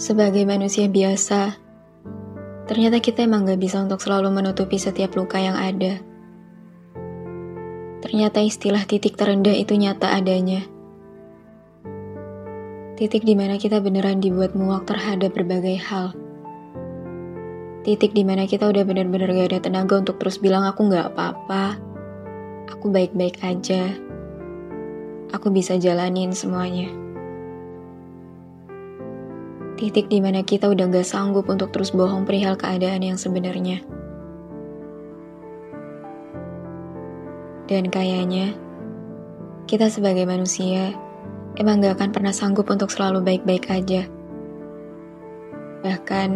Sebagai manusia biasa, ternyata kita emang gak bisa untuk selalu menutupi setiap luka yang ada. Ternyata istilah titik terendah itu nyata adanya. Titik di mana kita beneran dibuat muak terhadap berbagai hal. Titik di mana kita udah bener-bener gak ada tenaga untuk terus bilang aku gak apa-apa. Aku baik-baik aja. Aku bisa jalanin semuanya titik di mana kita udah gak sanggup untuk terus bohong perihal keadaan yang sebenarnya. Dan kayaknya, kita sebagai manusia emang gak akan pernah sanggup untuk selalu baik-baik aja. Bahkan,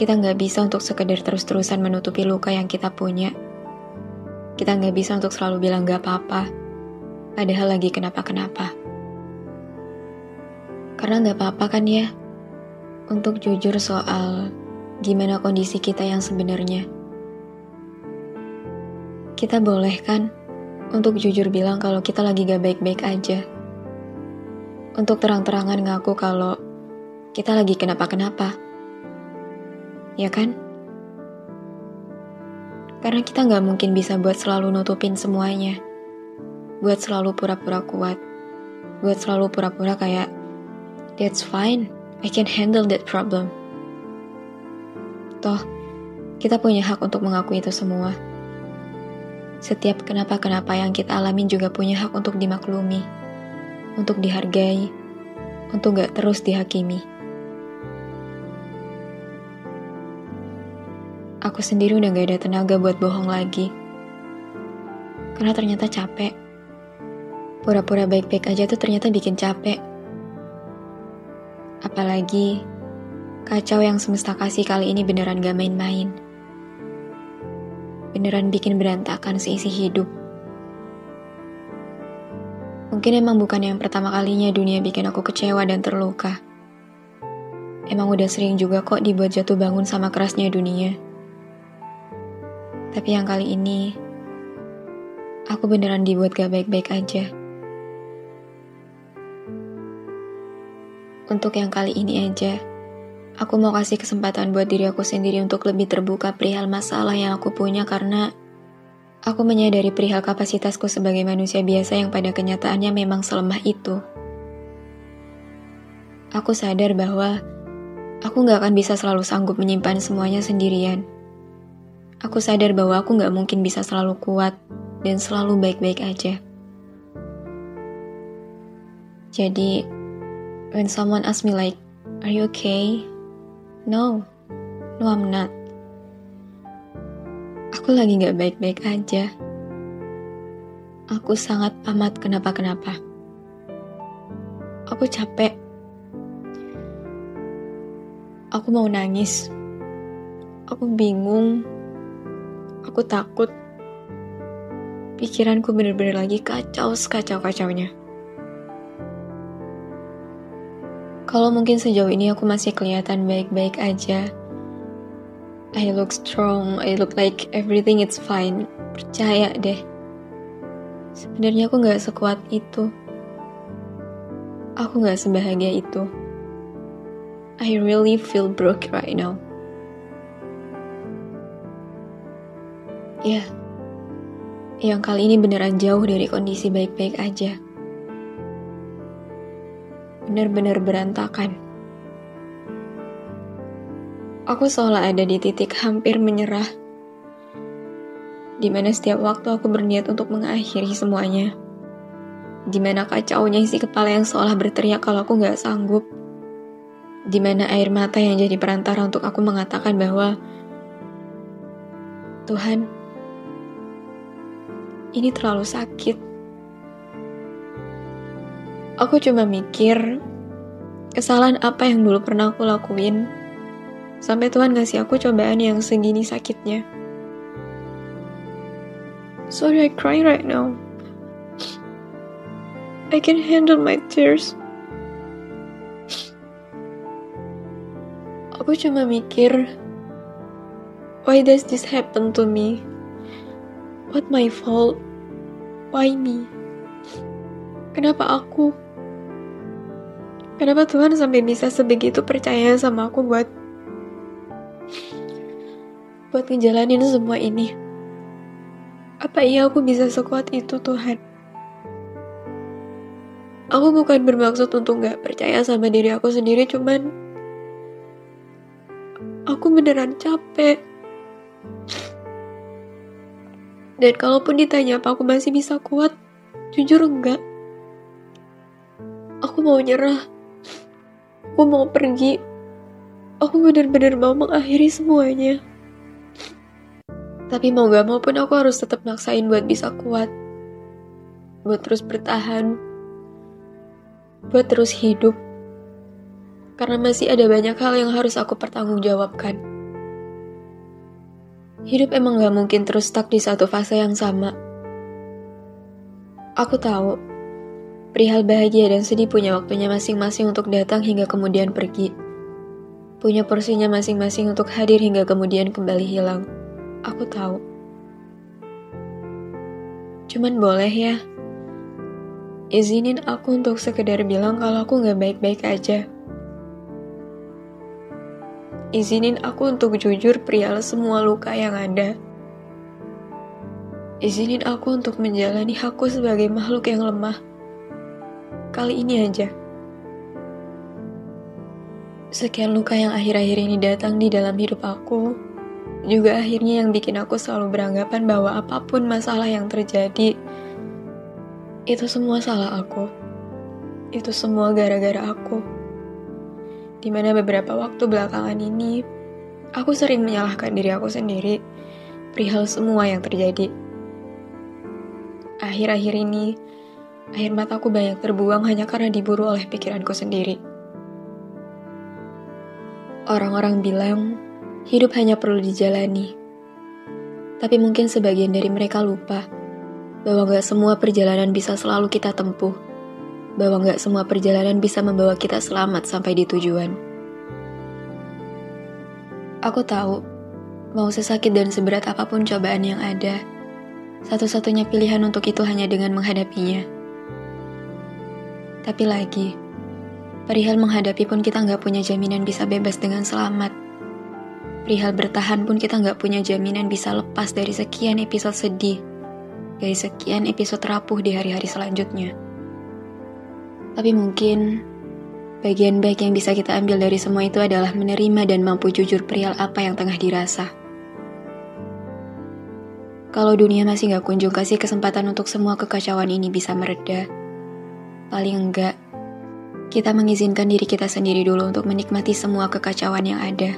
kita gak bisa untuk sekedar terus-terusan menutupi luka yang kita punya. Kita gak bisa untuk selalu bilang gak apa-apa, padahal lagi kenapa-kenapa. Karena gak apa-apa kan ya, untuk jujur soal gimana kondisi kita yang sebenarnya. Kita boleh kan untuk jujur bilang kalau kita lagi gak baik-baik aja. Untuk terang-terangan ngaku kalau kita lagi kenapa-kenapa. Ya kan? Karena kita gak mungkin bisa buat selalu nutupin semuanya. Buat selalu pura-pura kuat. Buat selalu pura-pura kayak, that's fine I can handle that problem. Toh, kita punya hak untuk mengakui itu semua. Setiap kenapa-kenapa yang kita alamin juga punya hak untuk dimaklumi, untuk dihargai, untuk gak terus dihakimi. Aku sendiri udah gak ada tenaga buat bohong lagi. Karena ternyata capek. Pura-pura baik-baik aja tuh ternyata bikin capek. Apalagi kacau yang semesta kasih kali ini beneran gak main-main. Beneran bikin berantakan seisi hidup. Mungkin emang bukan yang pertama kalinya dunia bikin aku kecewa dan terluka. Emang udah sering juga kok dibuat jatuh bangun sama kerasnya dunia. Tapi yang kali ini, aku beneran dibuat gak baik-baik aja. Untuk yang kali ini aja, aku mau kasih kesempatan buat diri aku sendiri untuk lebih terbuka perihal masalah yang aku punya karena aku menyadari perihal kapasitasku sebagai manusia biasa yang pada kenyataannya memang selemah itu. Aku sadar bahwa aku gak akan bisa selalu sanggup menyimpan semuanya sendirian. Aku sadar bahwa aku gak mungkin bisa selalu kuat dan selalu baik-baik aja. Jadi, when someone asks me like, "Are you okay?" No, no I'm not. Aku lagi gak baik-baik aja. Aku sangat amat kenapa-kenapa. Aku capek. Aku mau nangis. Aku bingung. Aku takut. Pikiranku bener-bener lagi kacau sekacau-kacaunya. Kalau mungkin sejauh ini aku masih kelihatan baik-baik aja. I look strong, I look like everything is fine. Percaya deh. Sebenarnya aku gak sekuat itu. Aku gak sebahagia itu. I really feel broke right now. Ya, yang kali ini beneran jauh dari kondisi baik-baik aja benar-benar berantakan. Aku seolah ada di titik hampir menyerah, di mana setiap waktu aku berniat untuk mengakhiri semuanya. Di mana kacaunya isi kepala yang seolah berteriak kalau aku gak sanggup. Di mana air mata yang jadi perantara untuk aku mengatakan bahwa Tuhan, ini terlalu sakit. Aku cuma mikir, kesalahan apa yang dulu pernah aku lakuin, sampai Tuhan ngasih aku cobaan yang segini sakitnya. Sorry I cry right now. I can handle my tears. Aku cuma mikir, why does this happen to me? What my fault? Why me? Kenapa aku? Kenapa Tuhan sampai bisa sebegitu percaya sama aku buat buat ngejalanin semua ini? Apa iya aku bisa sekuat itu Tuhan? Aku bukan bermaksud untuk gak percaya sama diri aku sendiri, cuman aku beneran capek. Dan kalaupun ditanya apa aku masih bisa kuat, jujur enggak. Aku mau nyerah. Aku mau pergi. Aku benar-benar mau mengakhiri semuanya. Tapi mau gak mau pun aku harus tetap maksain buat bisa kuat. Buat terus bertahan. Buat terus hidup. Karena masih ada banyak hal yang harus aku pertanggungjawabkan. Hidup emang gak mungkin terus stuck di satu fase yang sama. Aku tahu, perihal bahagia dan sedih punya waktunya masing-masing untuk datang hingga kemudian pergi. Punya porsinya masing-masing untuk hadir hingga kemudian kembali hilang. Aku tahu. Cuman boleh ya, izinin aku untuk sekedar bilang kalau aku gak baik-baik aja. Izinin aku untuk jujur perihal semua luka yang ada. Izinin aku untuk menjalani hakku sebagai makhluk yang lemah. Kali ini aja. Sekian luka yang akhir-akhir ini datang di dalam hidup aku, juga akhirnya yang bikin aku selalu beranggapan bahwa apa pun masalah yang terjadi, itu semua salah aku. Itu semua gara-gara aku di mana beberapa waktu belakangan ini aku sering menyalahkan diri aku sendiri perihal semua yang terjadi. Akhir-akhir ini, air mataku banyak terbuang hanya karena diburu oleh pikiranku sendiri. Orang-orang bilang, hidup hanya perlu dijalani. Tapi mungkin sebagian dari mereka lupa bahwa gak semua perjalanan bisa selalu kita tempuh bahwa nggak semua perjalanan bisa membawa kita selamat sampai di tujuan. Aku tahu, mau sesakit dan seberat apa pun cobaan yang ada, satu-satunya pilihan untuk itu hanya dengan menghadapinya. Tapi lagi, perihal menghadapi pun kita nggak punya jaminan bisa bebas dengan selamat. Perihal bertahan pun kita nggak punya jaminan bisa lepas dari sekian episode sedih, dari sekian episode rapuh di hari-hari selanjutnya. Tapi mungkin bagian baik yang bisa kita ambil dari semua itu adalah menerima dan mampu jujur perihal apa yang tengah dirasa. Kalau dunia masih gak kunjung kasih kesempatan untuk semua kekacauan ini bisa mereda, paling enggak, kita mengizinkan diri kita sendiri dulu untuk menikmati semua kekacauan yang ada.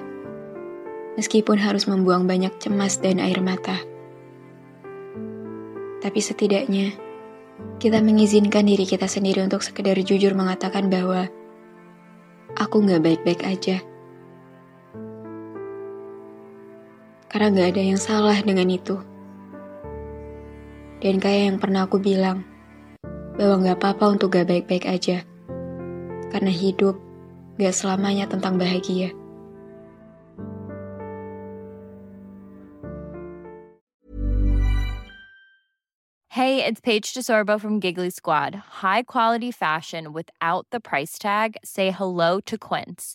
Meskipun harus membuang banyak cemas dan air mata. Tapi setidaknya, kita mengizinkan diri kita sendiri untuk sekedar jujur mengatakan bahwa aku gak baik-baik aja. Karena gak ada yang salah dengan itu. Dan kayak yang pernah aku bilang, bahwa gak apa-apa untuk gak baik-baik aja. Karena hidup gak selamanya tentang bahagia. Hey, it's Paige DeSorbo from Giggly Squad. High quality fashion without the price tag. Say hello to Quince.